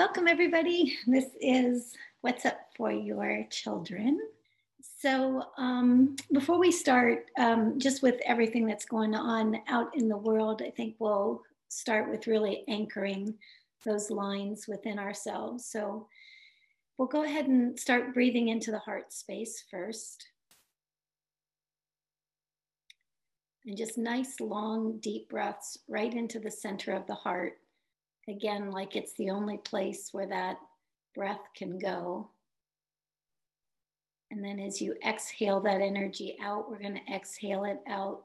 welcome everybody. This is What's Up for Your Children. So, um, before we start, um, just with everything that's going on out in the world, I think we'll start with really anchoring those lines within ourselves. So, we'll go ahead and start breathing into the heart space first. And just nice, long, deep breaths right into the center of the heart. Again, like it's the only place where that breath can go. And then as you exhale that energy out, we're going to exhale it out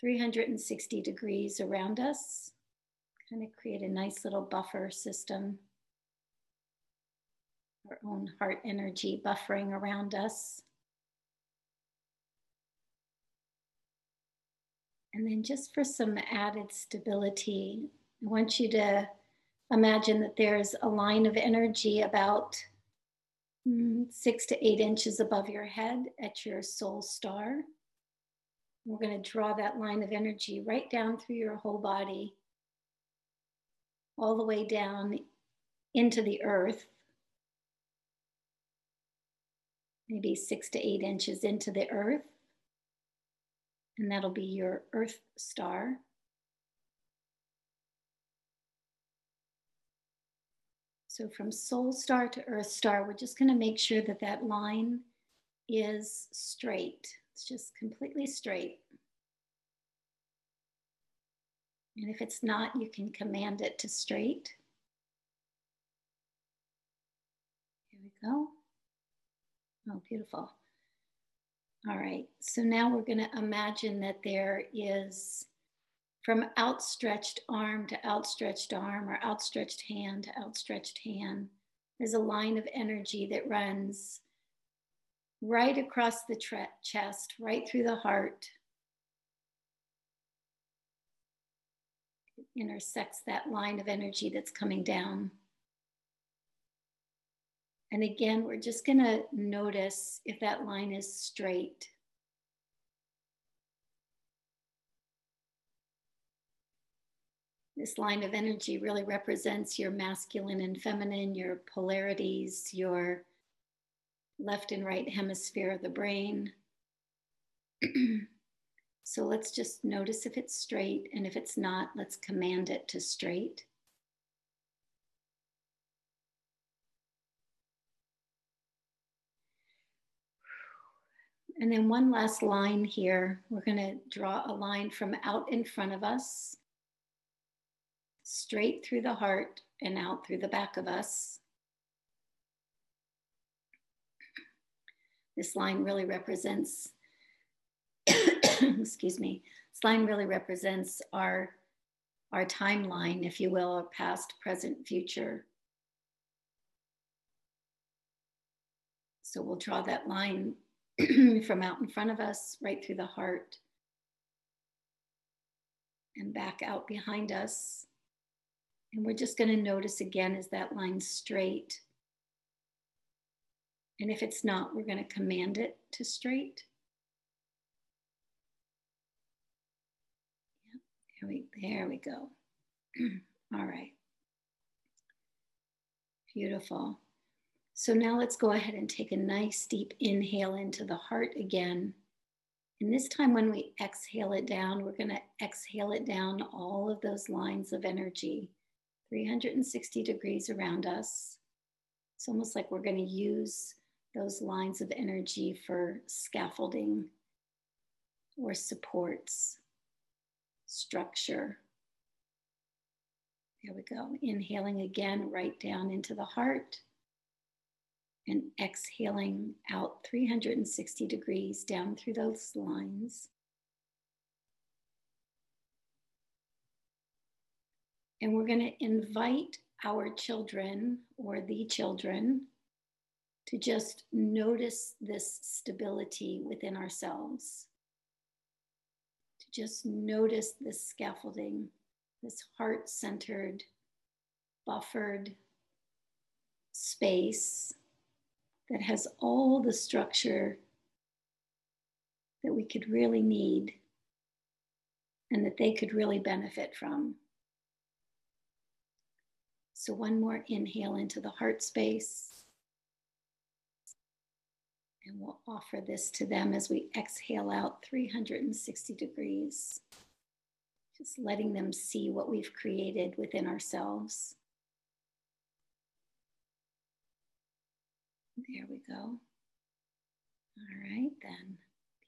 360 degrees around us. Kind of create a nice little buffer system. Our own heart energy buffering around us. And then, just for some added stability, I want you to imagine that there's a line of energy about mm, six to eight inches above your head at your soul star. We're going to draw that line of energy right down through your whole body, all the way down into the earth, maybe six to eight inches into the earth. And that'll be your earth star. So from soul star to earth star, we're just going to make sure that that line is straight. It's just completely straight. And if it's not, you can command it to straight. Here we go. Oh, beautiful. All right, so now we're going to imagine that there is from outstretched arm to outstretched arm or outstretched hand to outstretched hand. There's a line of energy that runs right across the tre- chest, right through the heart. It intersects that line of energy that's coming down. And again, we're just going to notice if that line is straight. This line of energy really represents your masculine and feminine, your polarities, your left and right hemisphere of the brain. so let's just notice if it's straight, and if it's not, let's command it to straight. And then one last line here. We're going to draw a line from out in front of us straight through the heart and out through the back of us. This line really represents, excuse me, this line really represents our, our timeline, if you will, our past, present, future. So we'll draw that line from out in front of us, right through the heart, and back out behind us. And we're just going to notice again is that line straight? And if it's not, we're going to command it to straight. Yeah, there we, there we go. All right. Beautiful. So now let's go ahead and take a nice deep inhale into the heart again. And this time, when we exhale it down, we're going to exhale it down all of those lines of energy 360 degrees around us. It's almost like we're going to use those lines of energy for scaffolding or supports, structure. There we go. Inhaling again, right down into the heart. And exhaling out 360 degrees down through those lines. And we're going to invite our children or the children to just notice this stability within ourselves, to just notice this scaffolding, this heart centered, buffered space that has all the structure that we could really need and that they could really benefit from. So, one more inhale into the heart space. And we'll offer this to them as we exhale out 360 degrees. Just letting them see what we've created within ourselves. There we go. All right, then.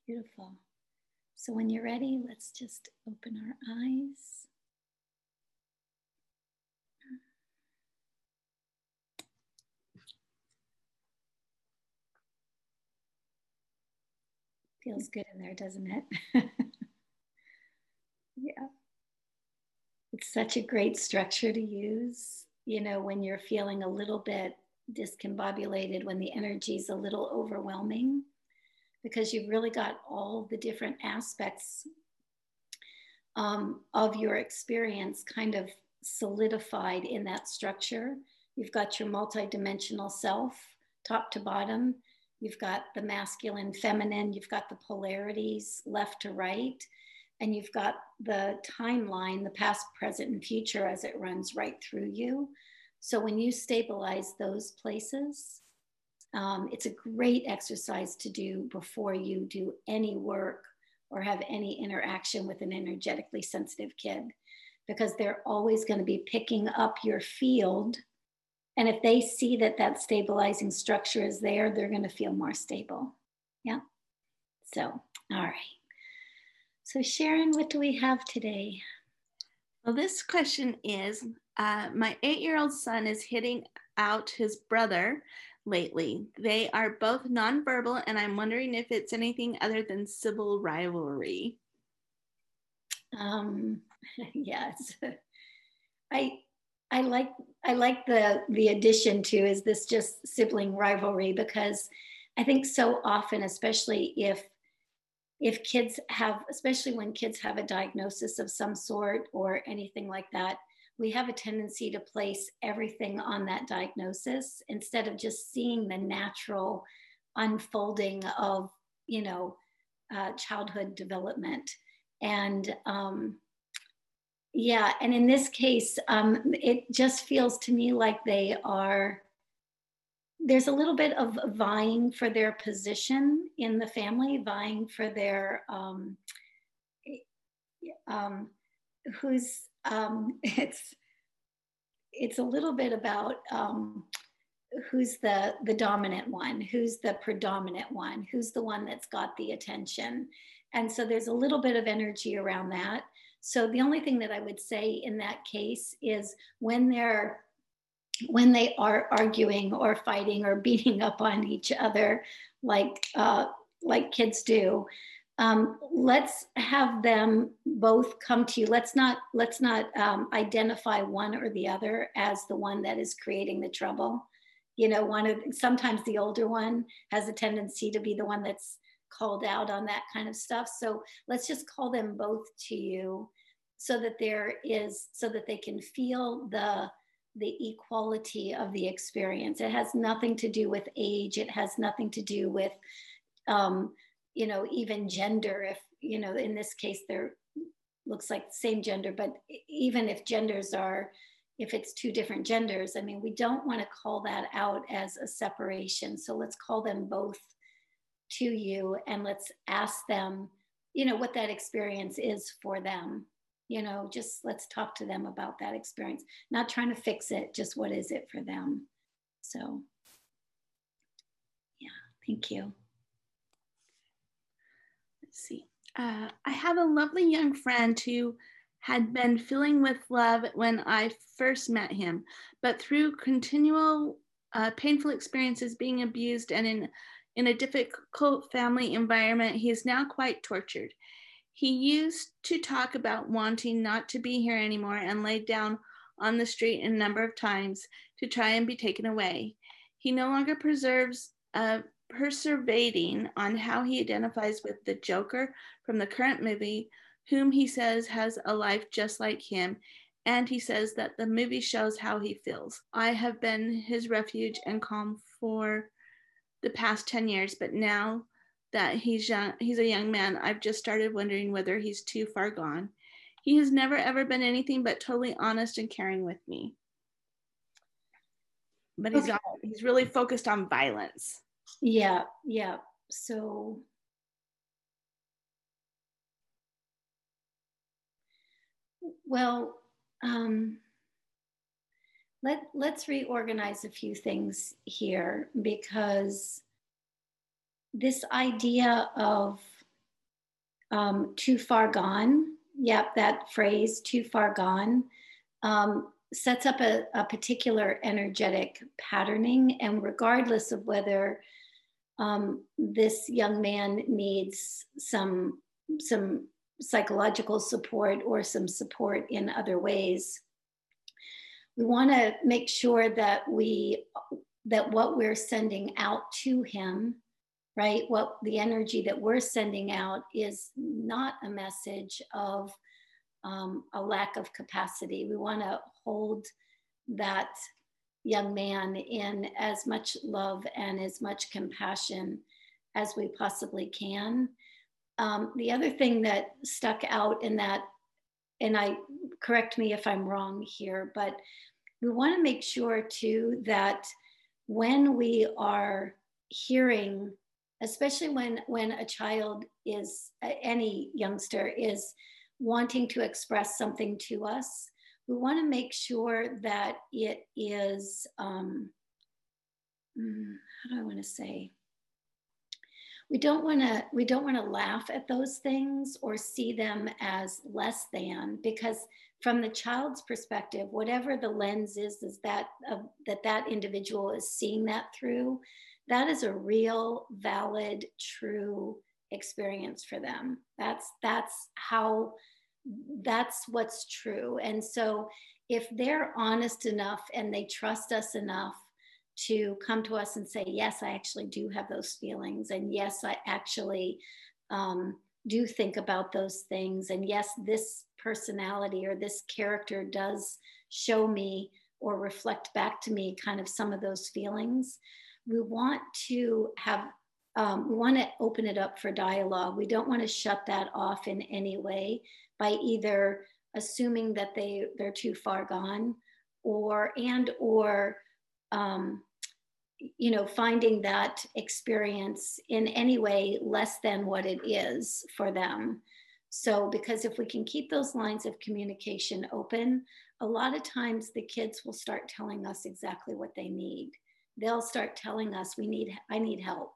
Beautiful. So when you're ready, let's just open our eyes. Feels good in there, doesn't it? yeah. It's such a great structure to use, you know, when you're feeling a little bit discombobulated, when the energy is a little overwhelming, because you've really got all the different aspects um, of your experience kind of solidified in that structure. You've got your multidimensional self, top to bottom. You've got the masculine, feminine, you've got the polarities left to right, and you've got the timeline, the past, present, and future as it runs right through you. So when you stabilize those places, um, it's a great exercise to do before you do any work or have any interaction with an energetically sensitive kid, because they're always going to be picking up your field and if they see that that stabilizing structure is there, they're going to feel more stable. Yeah. So, all right. So, Sharon, what do we have today? Well, this question is uh, My eight year old son is hitting out his brother lately. They are both nonverbal, and I'm wondering if it's anything other than civil rivalry. Um, yes. I I like I like the the addition to is this just sibling rivalry? Because I think so often, especially if if kids have, especially when kids have a diagnosis of some sort or anything like that, we have a tendency to place everything on that diagnosis instead of just seeing the natural unfolding of you know uh, childhood development. And um, yeah, and in this case, um, it just feels to me like they are. There's a little bit of vying for their position in the family, vying for their um, um, who's um, it's it's a little bit about um, who's the the dominant one, who's the predominant one, who's the one that's got the attention, and so there's a little bit of energy around that. So the only thing that I would say in that case is when they're when they are arguing or fighting or beating up on each other like uh, like kids do um, let's have them both come to you. Let's not let's not um, identify one or the other as the one that is creating the trouble. You know one of sometimes the older one has a tendency to be the one that's called out on that kind of stuff. So let's just call them both to you so that there is, so that they can feel the, the equality of the experience. It has nothing to do with age. It has nothing to do with, um, you know, even gender. If, you know, in this case, there looks like same gender, but even if genders are, if it's two different genders, I mean, we don't want to call that out as a separation. So let's call them both to you and let's ask them, you know, what that experience is for them. You know, just let's talk to them about that experience, not trying to fix it, just what is it for them. So, yeah, thank you. Let's see. Uh, I have a lovely young friend who had been filling with love when I first met him, but through continual uh, painful experiences being abused and in in a difficult family environment, he is now quite tortured. He used to talk about wanting not to be here anymore and laid down on the street a number of times to try and be taken away. He no longer preserves uh, perseverating on how he identifies with the Joker from the current movie, whom he says has a life just like him. And he says that the movie shows how he feels. I have been his refuge and calm for the past 10 years, but now that he's young, he's a young man, I've just started wondering whether he's too far gone. He has never ever been anything but totally honest and caring with me. but he's okay. not, he's really focused on violence. Yeah, yeah. So well, um, let let's reorganize a few things here because this idea of um, too far gone, yep, that phrase, too far gone, um, sets up a, a, particular energetic patterning. And regardless of whether um, this young man needs some, some psychological support or some support in other ways, we want to make sure that we that what we're sending out to him right what the energy that we're sending out is not a message of um, a lack of capacity we want to hold that young man in as much love and as much compassion as we possibly can. Um, the other thing that stuck out in that, and I correct me if I'm wrong here, but we want to make sure too that when we are hearing, especially when when a child is any youngster is wanting to express something to us, we want to make sure that it is, um, hmm, how do I want to say? We don't want to we don't want to laugh at those things or see them as less than because from the child's perspective, whatever the lens is, is that uh, that that individual is seeing that through, that is a real, valid, true experience for them. That's that's how that's what's true. And so if they're honest enough and they trust us enough to come to us and say, yes, I actually do have those feelings. And yes, I actually um, do think about those things. And yes, this personality or this character does show me or reflect back to me kind of some of those feelings. We want to have um, we want to open it up for dialogue. We don't want to shut that off in any way by either assuming that they they're too far gone or and or um, you know finding that experience in any way less than what it is for them so because if we can keep those lines of communication open a lot of times the kids will start telling us exactly what they need they'll start telling us we need i need help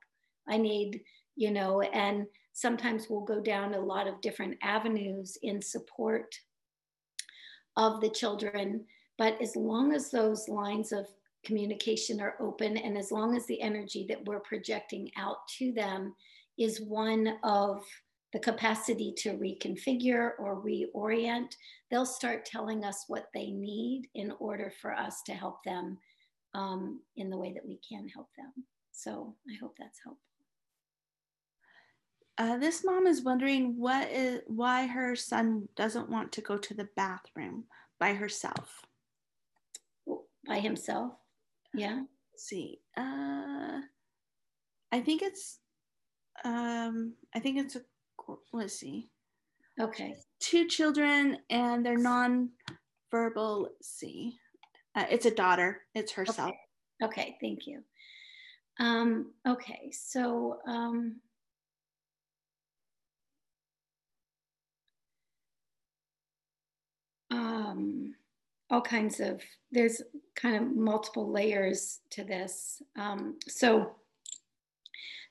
i need you know and sometimes we'll go down a lot of different avenues in support of the children. But as long as those lines of communication are open and as long as the energy that we're projecting out to them is one of the capacity to reconfigure or reorient, they'll start telling us what they need in order for us to help them um, in the way that we can help them. So I hope that's helpful. Uh, this mom is wondering what is why her son doesn't want to go to the bathroom by herself. By himself? Yeah. Let's see. Uh, I think it's. Um, I think it's a. Let's see. Okay. Two children and they're non-verbal. Let's see. Uh, it's a daughter. It's herself. Okay. okay thank you. Um, okay. So. Um, um, all kinds of, there's kind of multiple layers to this. Um, so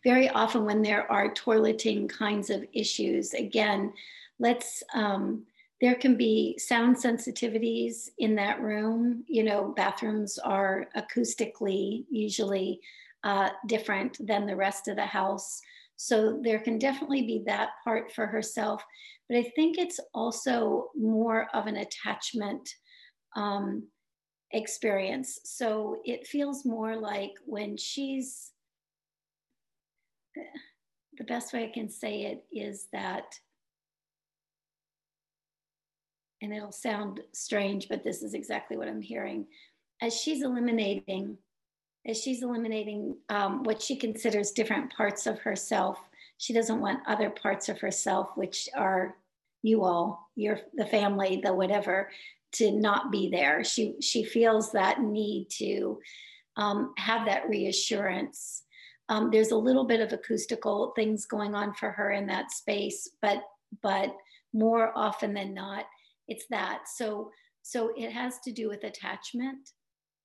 very often when there are toileting kinds of issues, again, let's, um, there can be sound sensitivities in that room. You know, bathrooms are acoustically usually uh, different than the rest of the house. So there can definitely be that part for herself. But I think it's also more of an attachment um, experience. So it feels more like when she's, the best way I can say it is that, and it'll sound strange, but this is exactly what I'm hearing. As she's eliminating, as she's eliminating um, what she considers different parts of herself, she doesn't want other parts of herself, which are you all, your the family, the whatever, to not be there. She she feels that need to um, have that reassurance. Um, there's a little bit of acoustical things going on for her in that space, but but more often than not, it's that. So so it has to do with attachment,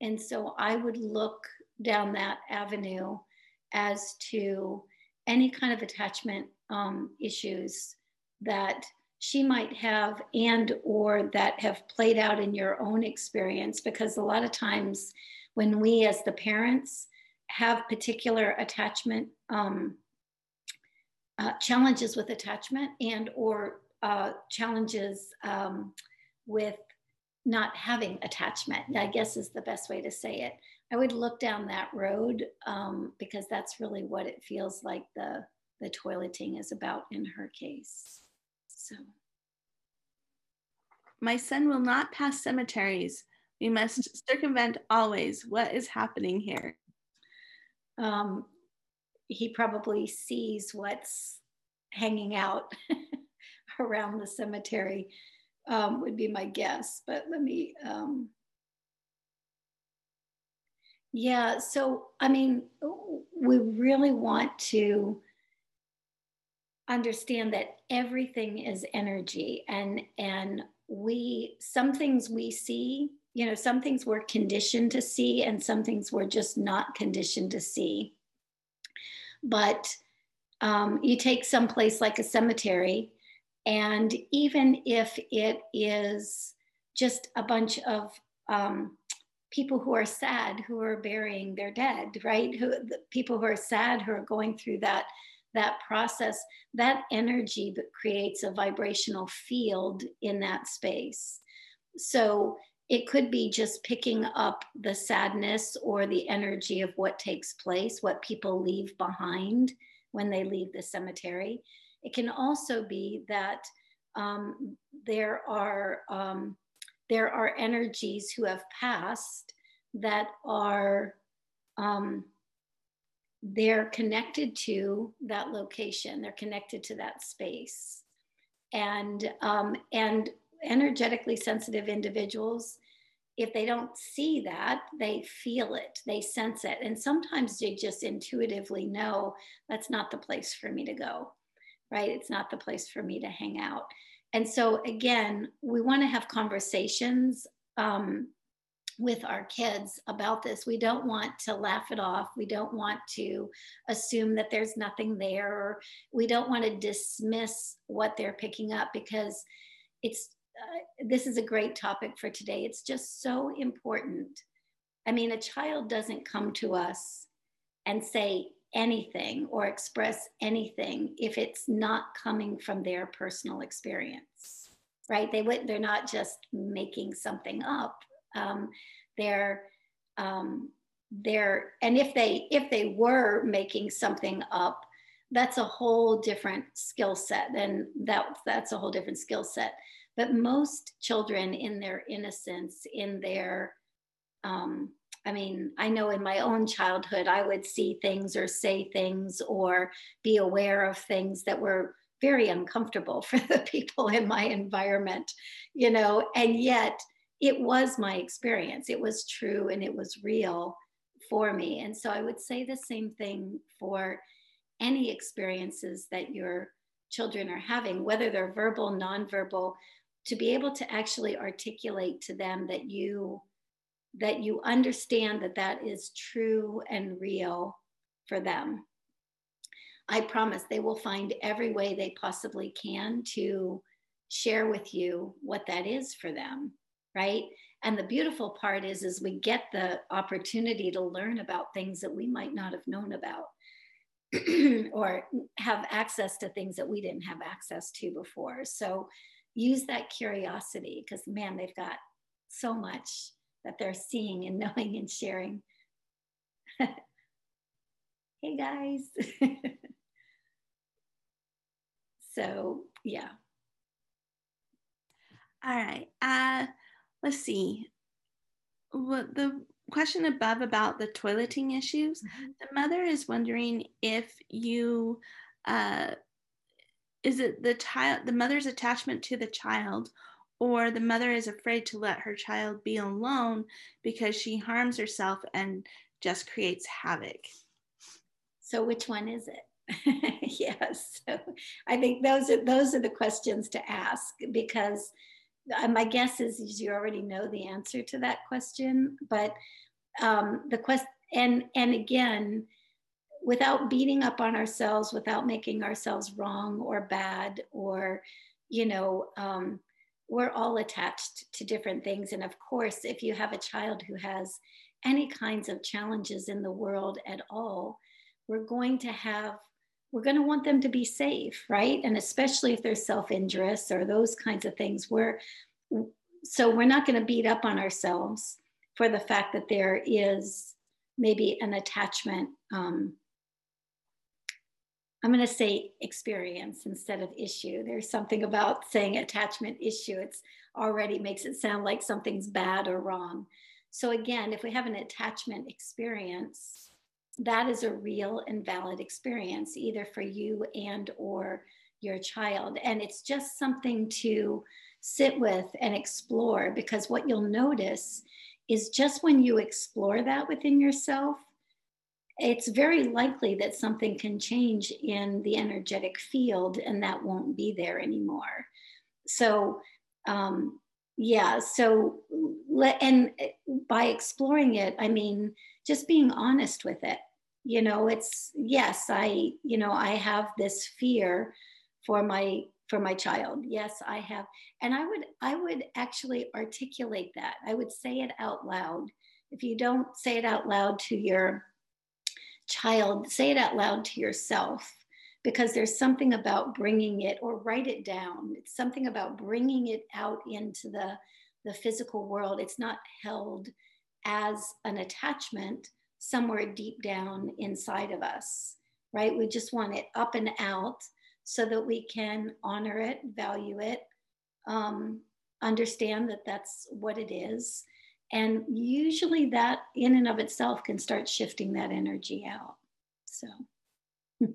and so I would look down that avenue as to any kind of attachment um, issues that she might have and or that have played out in your own experience because a lot of times when we as the parents have particular attachment um, uh, challenges with attachment and or uh, challenges um, with not having attachment i guess is the best way to say it. I would look down that road um, because that's really what it feels like the the toileting is about in her case so. My son will not pass cemeteries. We must circumvent always what is happening here um, he probably sees what's hanging out around the cemetery um, would be my guess but let me um, yeah so i mean we really want to understand that everything is energy and and we some things we see you know some things we're conditioned to see and some things we're just not conditioned to see but um, you take some place like a cemetery and even if it is just a bunch of um, people who are sad who are burying their dead right who people who are sad who are going through that that process, that energy creates a vibrational field in that space. So it could be just picking up the sadness or the energy of what takes place, what people leave behind when they leave the cemetery. It can also be that um, there are um, there are energies who have passed that are um, they're connected to that location they're connected to that space and um, and energetically sensitive individuals if they don't see that they feel it they sense it and sometimes they just intuitively know that's not the place for me to go right it's not the place for me to hang out and so again we want to have conversations um, with our kids about this. We don't want to laugh it off. We don't want to assume that there's nothing there, we don't want to dismiss what they're picking up because it's uh, this is a great topic for today. It's just so important. I mean, a child doesn't come to us and say anything or express anything if it's not coming from their personal experience right they would they're not just making something up um, they're um, they're and if they if they were making something up that's a whole different skill set and that that's a whole different skill set but most children in their innocence in their um, i mean i know in my own childhood i would see things or say things or be aware of things that were very uncomfortable for the people in my environment you know and yet it was my experience. It was true and it was real for me. And so I would say the same thing for any experiences that your children are having, whether they're verbal, nonverbal, to be able to actually articulate to them that you that you understand that that is true and real for them. I promise they will find every way they possibly can to share with you what that is for them right and the beautiful part is is we get the opportunity to learn about things that we might not have known about or have access to things that we didn't have access to before so use that curiosity because man they've got so much that they're seeing and knowing and sharing hey guys so yeah all right uh let's see. What the question above about the toileting issues, mm-hmm. the mother is wondering if you uh, is it the child the mother's attachment to the child or the mother is afraid to let her child be alone because she harms herself and just creates havoc. So which one is it? yes. So I think those are those are the questions to ask because uh, my guess is you already know the answer to that question. But um, the quest and and again, without beating up on ourselves, without making ourselves wrong or bad or you know. Um, we're all attached to different things. And of course, if you have a child who has any kinds of challenges in the world at all, we're going to have we're going to want them to be safe, right? And especially if they're self injurious or those kinds of things. We're, so we're not going to beat up on ourselves for the fact that there is maybe an attachment. Um, I'm going to say experience instead of issue. There's something about saying attachment issue. It's already makes it sound like something's bad or wrong. So again, if we have an attachment experience, that is a real and valid experience either for you and or your child and it's just something to sit with and explore because what you'll notice is just when you explore that within yourself it's very likely that something can change in the energetic field and that won't be there anymore. So um, yeah so let and by exploring it i mean just being honest with it. You know it's yes i you know i have this fear for my for my child. Yes i have. And i would i would actually articulate that. I would say it out loud. If you don't say it out loud to your child say it out loud to yourself because there's something about bringing it or write it down it's something about bringing it out into the the physical world it's not held as an attachment somewhere deep down inside of us, right? We just want it up and out so that we can honor it, value it, um, understand that that's what it is. And usually that in and of itself can start shifting that energy out. So.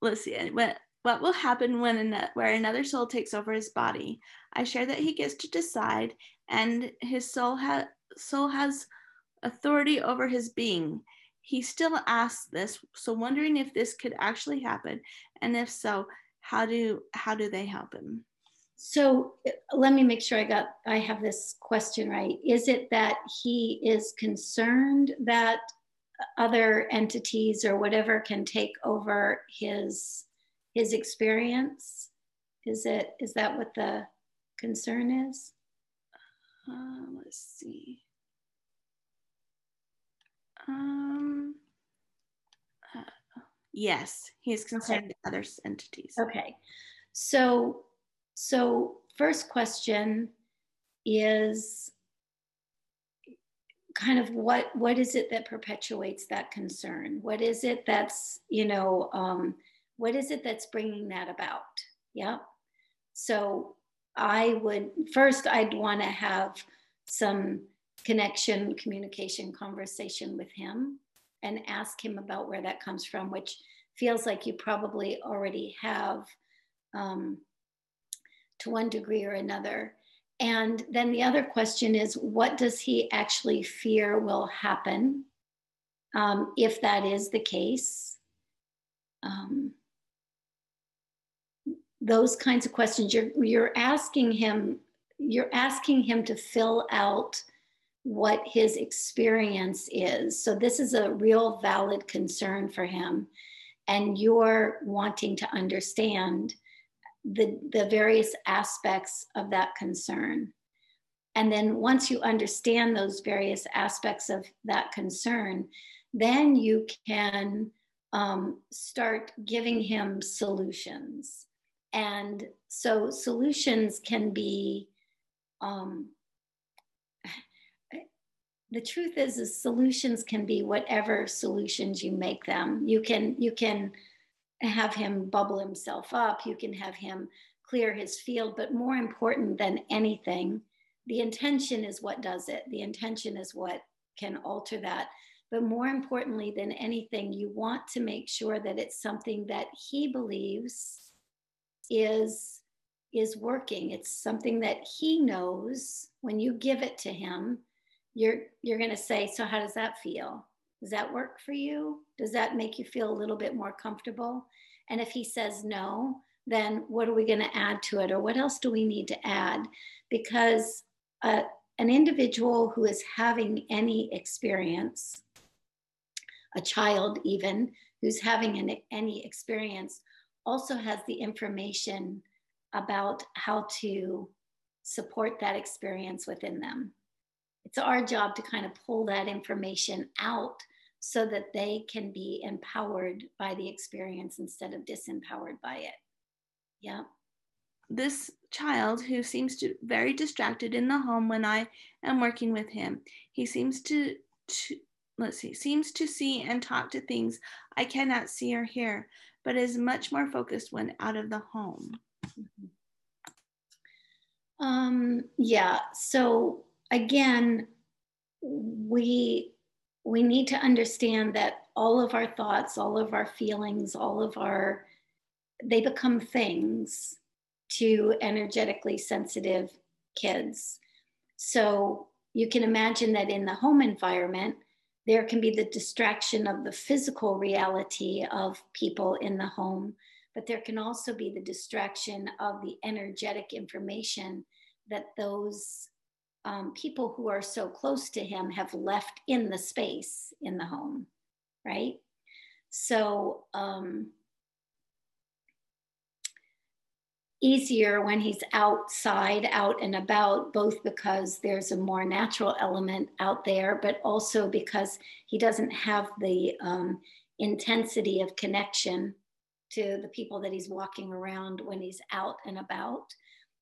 Let's see. What, what will happen when an, where another soul takes over his body? I share that he gets to decide and his soul, ha- soul has authority over his being. He still asks this, so wondering if this could actually happen, and if so, how do how do they help him? So let me make sure I got I have this question right. Is it that he is concerned that other entities or whatever can take over his his experience? Is it is that what the concern is? Uh, let's see. Um, uh, yes, he is concerned okay. with other entities. Okay, so so first question is kind of what what is it that perpetuates that concern? What is it that's you know um, what is it that's bringing that about? Yeah. So I would first, I'd want to have some connection, communication, conversation with him and ask him about where that comes from, which feels like you probably already have um, to one degree or another. And then the other question is what does he actually fear will happen um, if that is the case? Um, those kinds of questions you're you're asking him you're asking him to fill out what his experience is so this is a real valid concern for him and you're wanting to understand the the various aspects of that concern and then once you understand those various aspects of that concern then you can um, start giving him solutions and so solutions can be, um, the truth is, is solutions can be whatever solutions you make them. You can, you can have him bubble himself up. You can have him clear his field, but more important than anything, the intention is what does it. The intention is what can alter that. But more importantly than anything, you want to make sure that it's something that he believes is is working. It's something that he knows when you give it to him, you're you're going to say, "So how does that feel? Does that work for you? Does that make you feel a little bit more comfortable?" And if he says no, then what are we going to add to it or what else do we need to add? Because uh, an individual who is having any experience, a child even who's having an, any experience, also has the information about how to support that experience within them. It's our job to kind of pull that information out so that they can be empowered by the experience instead of disempowered by it. Yeah. This child who seems to very distracted in the home when I am working with him. He seems to, to let's see, seems to see and talk to things I cannot see or hear, but is much more focused when out of the home. Mm-hmm. Um, yeah. So again, we we need to understand that all of our thoughts, all of our feelings, all of our they become things to energetically sensitive kids. So you can imagine that in the home environment, there can be the distraction of the physical reality of people in the home, but there can also be the distraction of the energetic information that those um, people who are so close to him have left in the space in the home, right? So, um, easier when he's outside, out and about, both because there's a more natural element out there, but also because he doesn't have the um, intensity of connection to the people that he's walking around when he's out and about.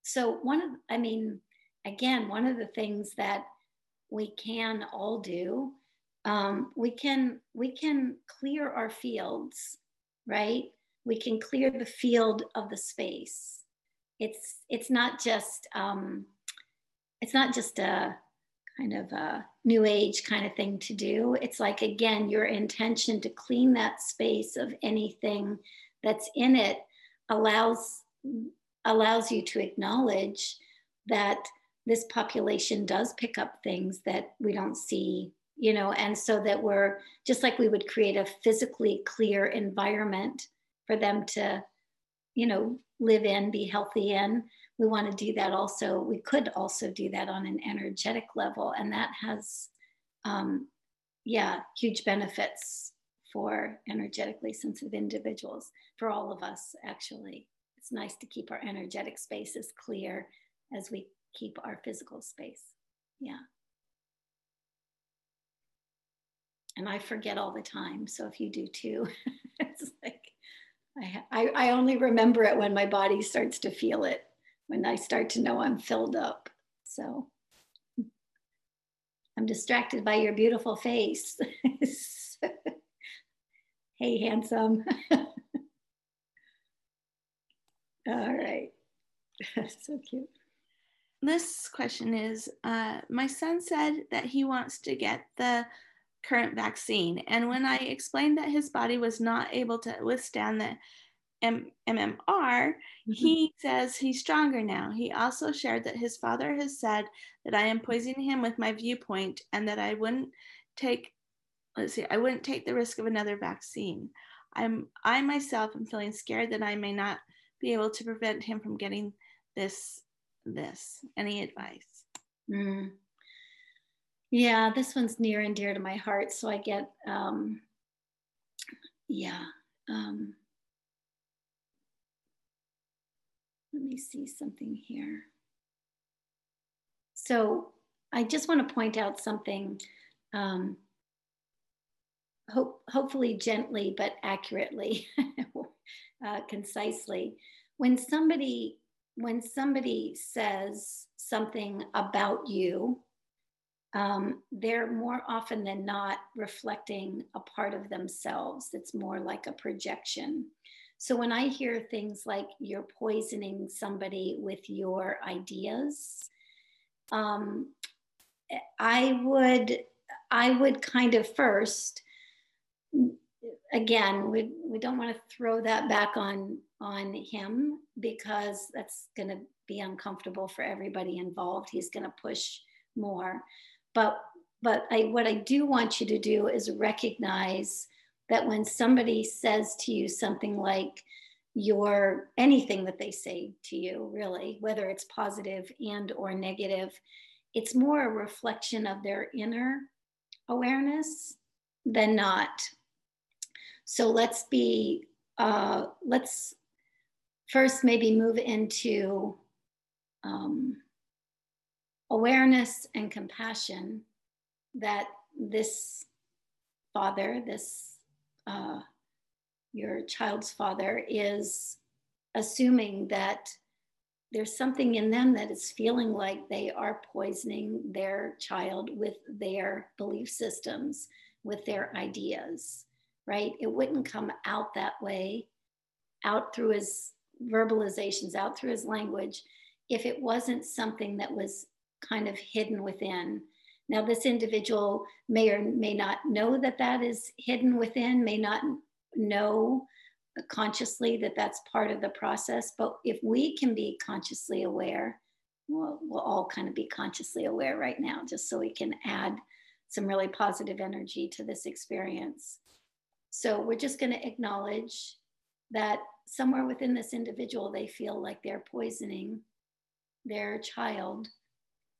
So, one of, I mean, again, one of the things that we can all do, um, we can we can clear our fields, right? We can clear the field of the space. It's it's not just um, it's not just a kind of a new age kind of thing to do. It's like again your intention to clean that space of anything that's in it allows allows you to acknowledge that this population does pick up things that we don't see you know and so that we're just like we would create a physically clear environment for them to you know live in be healthy in we want to do that also we could also do that on an energetic level. And that has um, yeah huge benefits for energetically sensitive individuals for all of us actually. It's nice to keep our energetic spaces clear as we keep our physical space. Yeah. And I forget all the time. So if you do too, it's like I, I, I only remember it when my body starts to feel it, when I start to know I'm filled up. So I'm distracted by your beautiful face. hey, handsome. All right. so cute. This question is uh, My son said that he wants to get the current vaccine. And when I explained that his body was not able to withstand the M- MMR, mm-hmm. he says he's stronger now. He also shared that his father has said that I am poisoning him with my viewpoint and that I wouldn't take let's see, I wouldn't take the risk of another vaccine. I'm I myself am feeling scared that I may not be able to prevent him from getting this this any advice mm. yeah this one's near and dear to my heart so i get um yeah um let me see something here so i just want to point out something um hope, hopefully gently but accurately uh, concisely. When somebody when somebody says something about you, um, they're more often than not reflecting a part of themselves. It's more like a projection. So when I hear things like you're poisoning somebody with your ideas, um, I would I would kind of first again, we, we don't want to throw that back on on him because that's going to be uncomfortable for everybody involved. He's going to push more. But but I, what I do want you to do is recognize that when somebody says to you something like your anything that they say to you really whether it's positive and or negative it's more a reflection of their inner awareness than not so let's be uh, let's first maybe move into um, awareness and compassion that this father, this uh, your child's father, is assuming that there's something in them that is feeling like they are poisoning their child with their belief systems, with their ideas, right? It wouldn't come out that way, out through his verbalizations, out through his language, if it wasn't something that was kind of hidden within. Now, this individual may or may not know that that is hidden within, may not know consciously that that's part of the process. But if we can be consciously aware, we'll, we'll all kind of be consciously aware right now, just so we can add some really positive energy to this experience. So we're just going to acknowledge that somewhere within this individual, they feel like they're poisoning their child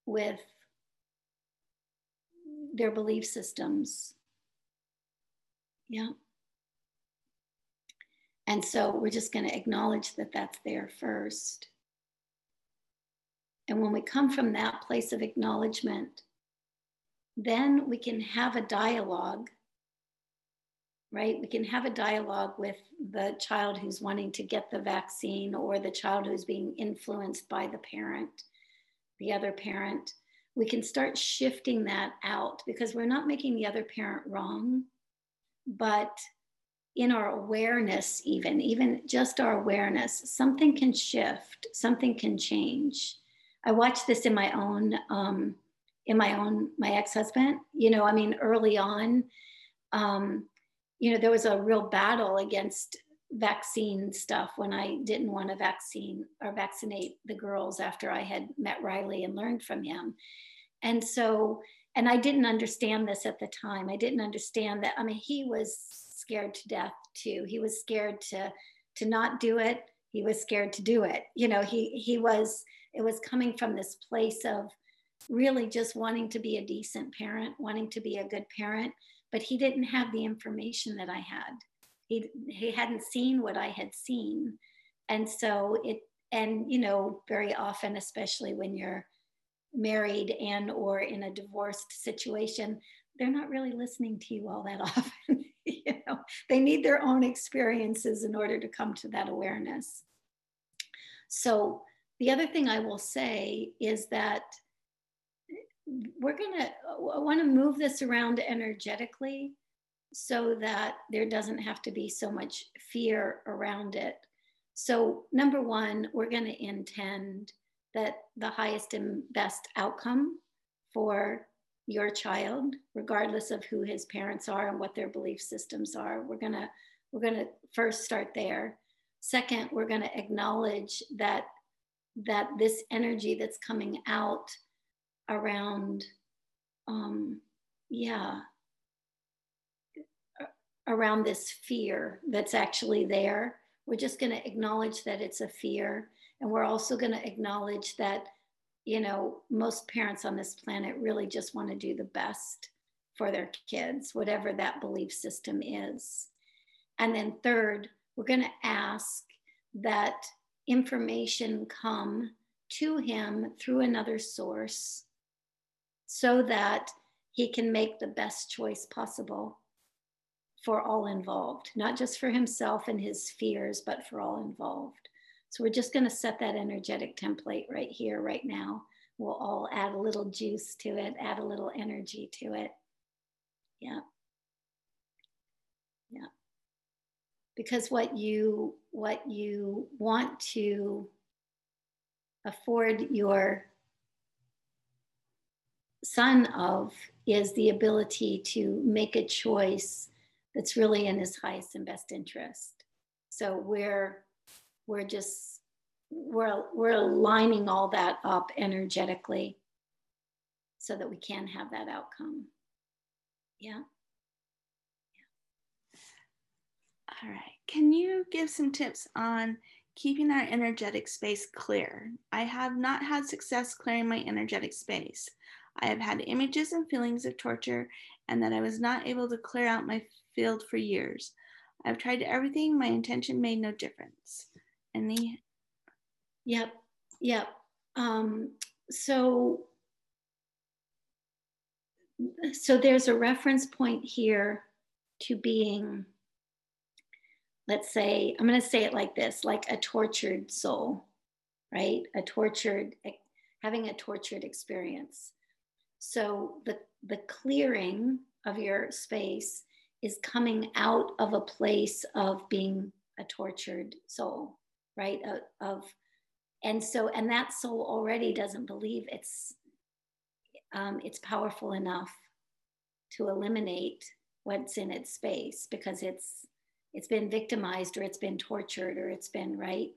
with their belief systems. Yeah. And so we're just going to acknowledge that that's there first. And when we come from that place of acknowledgement, then we can have a dialogue, right? We can have a dialogue with the child who's wanting to get the vaccine or the child who's being influenced by the parent, the other parent we can start shifting that out because we're not making the other parent wrong, but in our awareness, even, even just our awareness, something can shift, something can change. I watched this in my own, um, in my own, my ex-husband, you know, I mean, early on, um, you know, there was a real battle against vaccine stuff when I didn't want to vaccine or vaccinate the girls after I had met Riley and learned from him. And so, and I didn't understand this at the time. I didn't understand that. I mean, he was scared to death too. He was scared to to not do it. He was scared to do it. You know, he he was it was coming from this place of really just wanting to be a decent parent, wanting to be a good parent, but he didn't have the information that I had he he hadn't seen what I had seen, and so it and you know very often, especially when you're married and or in a divorced situation, they're not really listening to you all that often. you know, they need their own experiences in order to come to that awareness. So the other thing I will say is that we're going to want to move this around energetically so that there doesn't have to be so much fear around it. So, number one, we're going to intend that the highest and best outcome for your child, regardless of who his parents are and what their belief systems are, we're going to we're going to first start there. Second, we're going to acknowledge that that this energy that's coming out around um, yeah around this fear that's actually there. We're just going to acknowledge that it's a fear. And we're also going to acknowledge that, you know, most parents on this planet really just want to do the best for their kids, whatever that belief system is. And then, third, we're going to ask that information come to him through another source so that he can make the best choice possible for all involved, not just for himself and his fears, but for all involved. So we're just going to set that energetic template right here, right now. We'll all add a little juice to it, add a little energy to it. Yeah. Yeah. Because what you what you want to afford your son of is the ability to make a choice that's really in his highest and best interest. So we're we're just we're we're lining all that up energetically so that we can have that outcome. Yeah. All right. Can you give some tips on keeping our energetic space clear? I have not had success clearing my energetic space. I have had images and feelings of torture and that I was not able to clear out my field for years. I've tried everything. My intention made no difference. Any? Yep. Yep. Um, so, so there's a reference point here to being, let's say, I'm going to say it like this, like a tortured soul, right? A tortured, having a tortured experience. So the the clearing of your space is coming out of a place of being a tortured soul, right? Of, and so and that soul already doesn't believe it's um, it's powerful enough to eliminate what's in its space because it's it's been victimized or it's been tortured or it's been right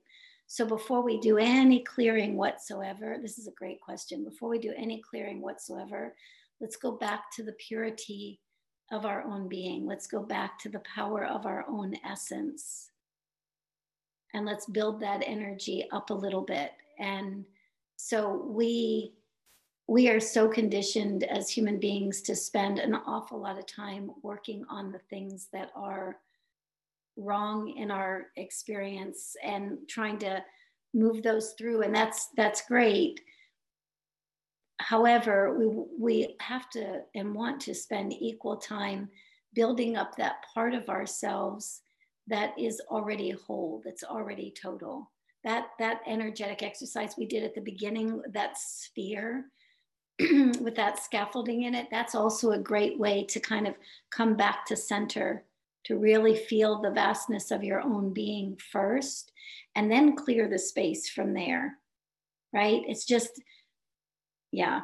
so before we do any clearing whatsoever this is a great question before we do any clearing whatsoever let's go back to the purity of our own being. Let's go back to the power of our own essence. And let's build that energy up a little bit. And so we we are so conditioned as human beings to spend an awful lot of time working on the things that are wrong in our experience and trying to move those through and that's that's great However, we, we have to and want to spend equal time building up that part of ourselves that is already whole, that's already total. That, that energetic exercise we did at the beginning, that sphere with that scaffolding in it, that's also a great way to kind of come back to center, to really feel the vastness of your own being first, and then clear the space from there, right? It's just, yeah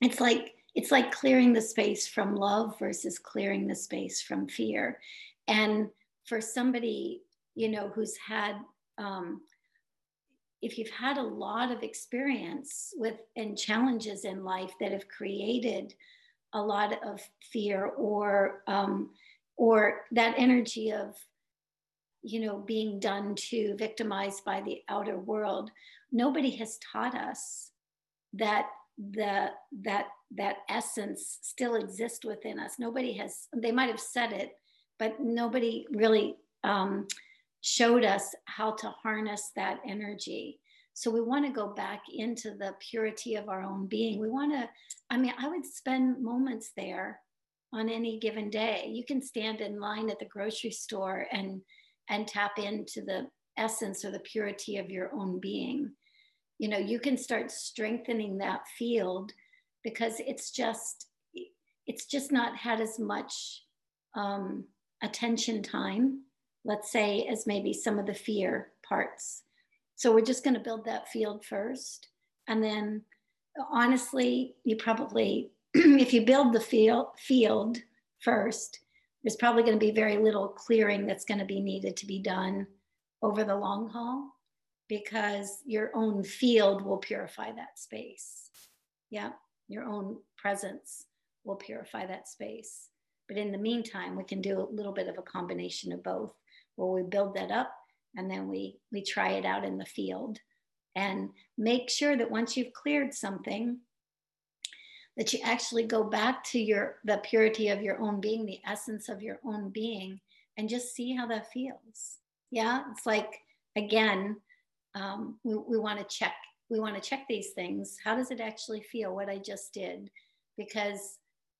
it's like it's like clearing the space from love versus clearing the space from fear and for somebody you know who's had um, if you've had a lot of experience with and challenges in life that have created a lot of fear or um, or that energy of you know being done to victimized by the outer world. Nobody has taught us that the that that essence still exists within us. Nobody has they might have said it but nobody really um, showed us how to harness that energy. So we want to go back into the purity of our own being. We want to i mean i would spend moments there on any given day you can stand in line at the grocery store and and tap into the essence or the purity of your own being. You know you can start strengthening that field because it's just it's just not had as much um, attention time let's say as maybe some of the fear parts. So we're just going to build that field first. And then honestly you probably if you build the field field first there's probably going to be very little clearing that's going to be needed to be done over the long haul because your own field will purify that space. Yeah, your own presence will purify that space. But in the meantime, we can do a little bit of a combination of both, where we build that up and then we we try it out in the field and make sure that once you've cleared something that you actually go back to your the purity of your own being the essence of your own being and just see how that feels. Yeah it's like again um, we, we want to check we want to check these things. How does it actually feel what i just did? Because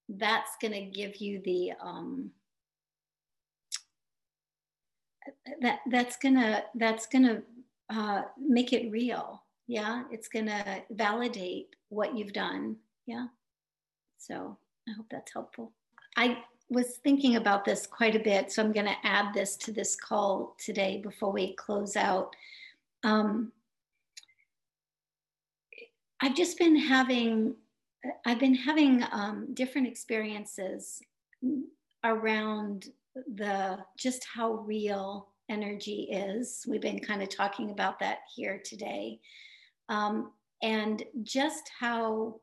that's going to give you the um, that that's gonna that's gonna uh, make it real. Yeah it's gonna validate what you've done. Yeah so i hope that's helpful i was thinking about this quite a bit so i'm going to add this to this call today before we close out um, I've just been having, I've been having um, different experiences around the just how real energy is. We've been kind of talking about that here today. Um, and just how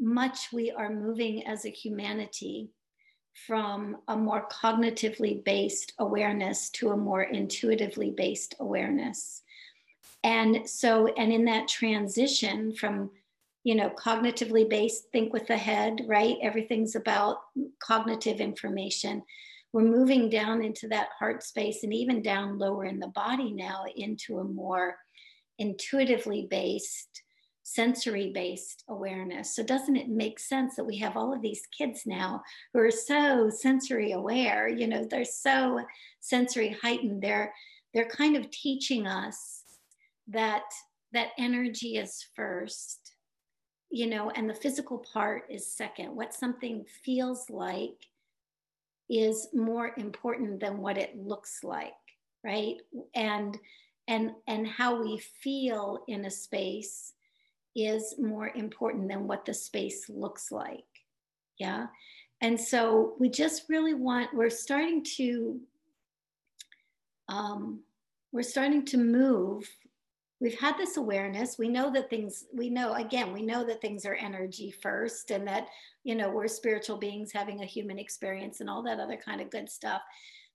much we are moving as a humanity from a more cognitively based awareness to a more intuitively based awareness. And so, and in that transition from, you know, cognitively based, think with the head, right? Everything's about cognitive information. We're moving down into that heart space and even down lower in the body now into a more intuitively based, sensory based awareness. So, doesn't it make sense that we have all of these kids now who are so sensory aware? You know, they're so sensory heightened. They're they're kind of teaching us that that energy is first you know and the physical part is second what something feels like is more important than what it looks like right and and and how we feel in a space is more important than what the space looks like. Yeah. And so we just really want we're starting to um, we're starting to move. We've had this awareness. We know that things we know again we know that things are energy first and that you know we're spiritual beings having a human experience and all that other kind of good stuff.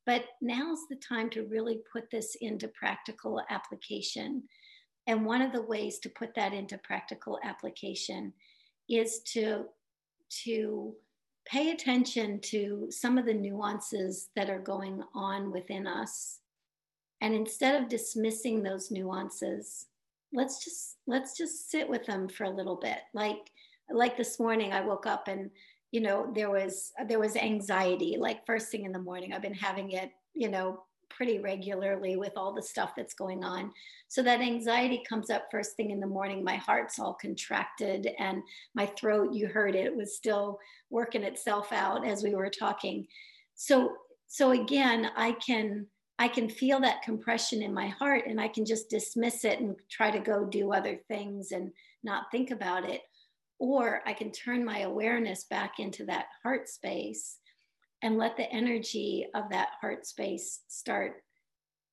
But now's the time to really put this into practical application and one of the ways to put that into practical application is to to pay attention to some of the nuances that are going on within us. And instead of dismissing those nuances let's just let's just sit with them for a little bit. Like like this morning i woke up and you know there was there was anxiety like first thing in the morning. I've been having it you know pretty regularly with all the stuff that's going on. So that anxiety comes up first thing in the morning. My heart's all contracted and my throat you heard it was still working itself out as we were talking. So so again i can I can feel that compression in my heart and I can just dismiss it and try to go do other things and not think about it. Or I can turn my awareness back into that heart space and let the energy of that heart space start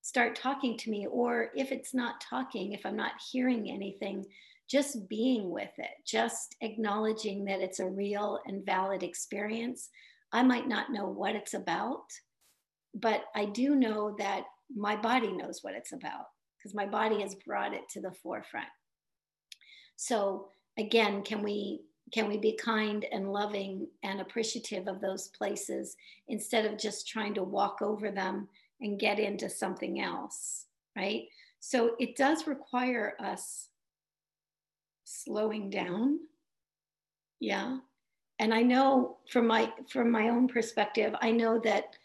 start talking to me or if it's not talking if i'm not hearing anything just being with it just acknowledging that it's a real and valid experience i might not know what it's about but I do know that my body knows what it's about because my body has brought it to the forefront. So again, can we can we be kind and loving and appreciative of those places instead of just trying to walk over them and get into something else, right? So it does require us slowing down. Yeah. And I know from my from my own perspective, I know that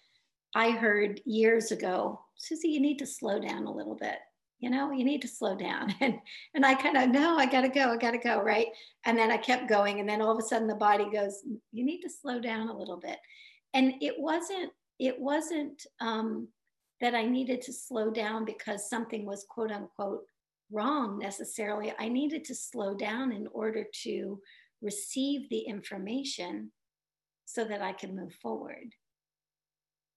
I heard years ago, Suzy, you need to slow down a little bit. You know, you need to slow down. And and I kind of, no, I gotta go, I gotta go, right? And then I kept going. And then all of a sudden the body goes, you need to slow down a little bit. And it wasn't, it wasn't um, that I needed to slow down because something was quote unquote wrong necessarily. I needed to slow down in order to receive the information so that I could move forward.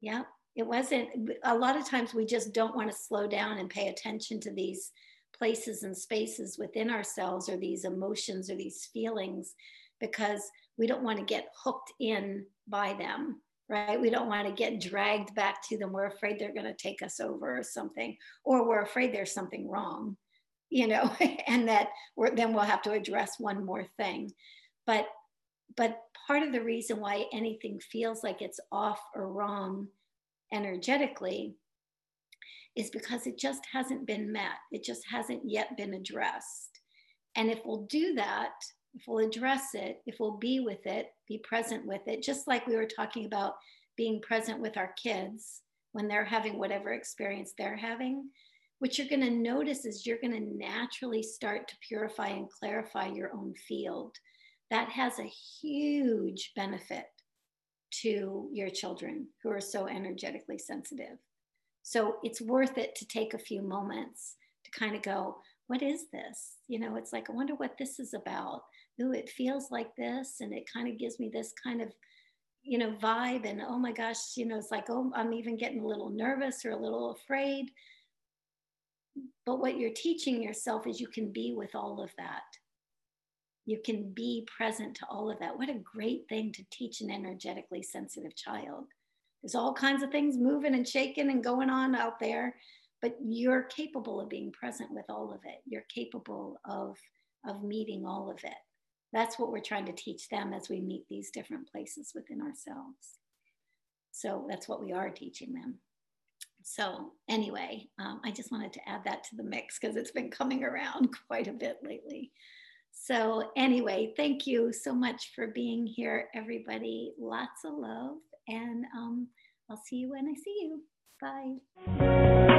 Yeah, it wasn't. A lot of times we just don't want to slow down and pay attention to these places and spaces within ourselves or these emotions or these feelings because we don't want to get hooked in by them right we don't want to get dragged back to them we're afraid they're going to take us over or something or we're afraid there's something wrong you know and that we're, then we'll have to address one more thing but but part of the reason why anything feels like it's off or wrong energetically is because it just hasn't been met. It just hasn't yet been addressed. And if we'll do that, if we'll address it, if we'll be with it, be present with it, just like we were talking about being present with our kids when they're having whatever experience they're having, what you're going to notice is you're going to naturally start to purify and clarify your own field that has a huge benefit to your children who are so energetically sensitive. So it's worth it to take a few moments to kind of go, what is this? You know, it's like, I wonder what this is about. Ooh, it feels like this, and it kind of gives me this kind of, you know, vibe and oh my gosh, you know, it's like, oh, I'm even getting a little nervous or a little afraid. But what you're teaching yourself is you can be with all of that. You can be present to all of that. What a great thing to teach an energetically sensitive child. There's all kinds of things moving and shaking and going on out there, but you're capable of being present with all of it. You're capable of, of meeting all of it. That's what we're trying to teach them as we meet these different places within ourselves. So that's what we are teaching them. So, anyway, um, I just wanted to add that to the mix because it's been coming around quite a bit lately. So, anyway, thank you so much for being here, everybody. Lots of love, and um, I'll see you when I see you. Bye.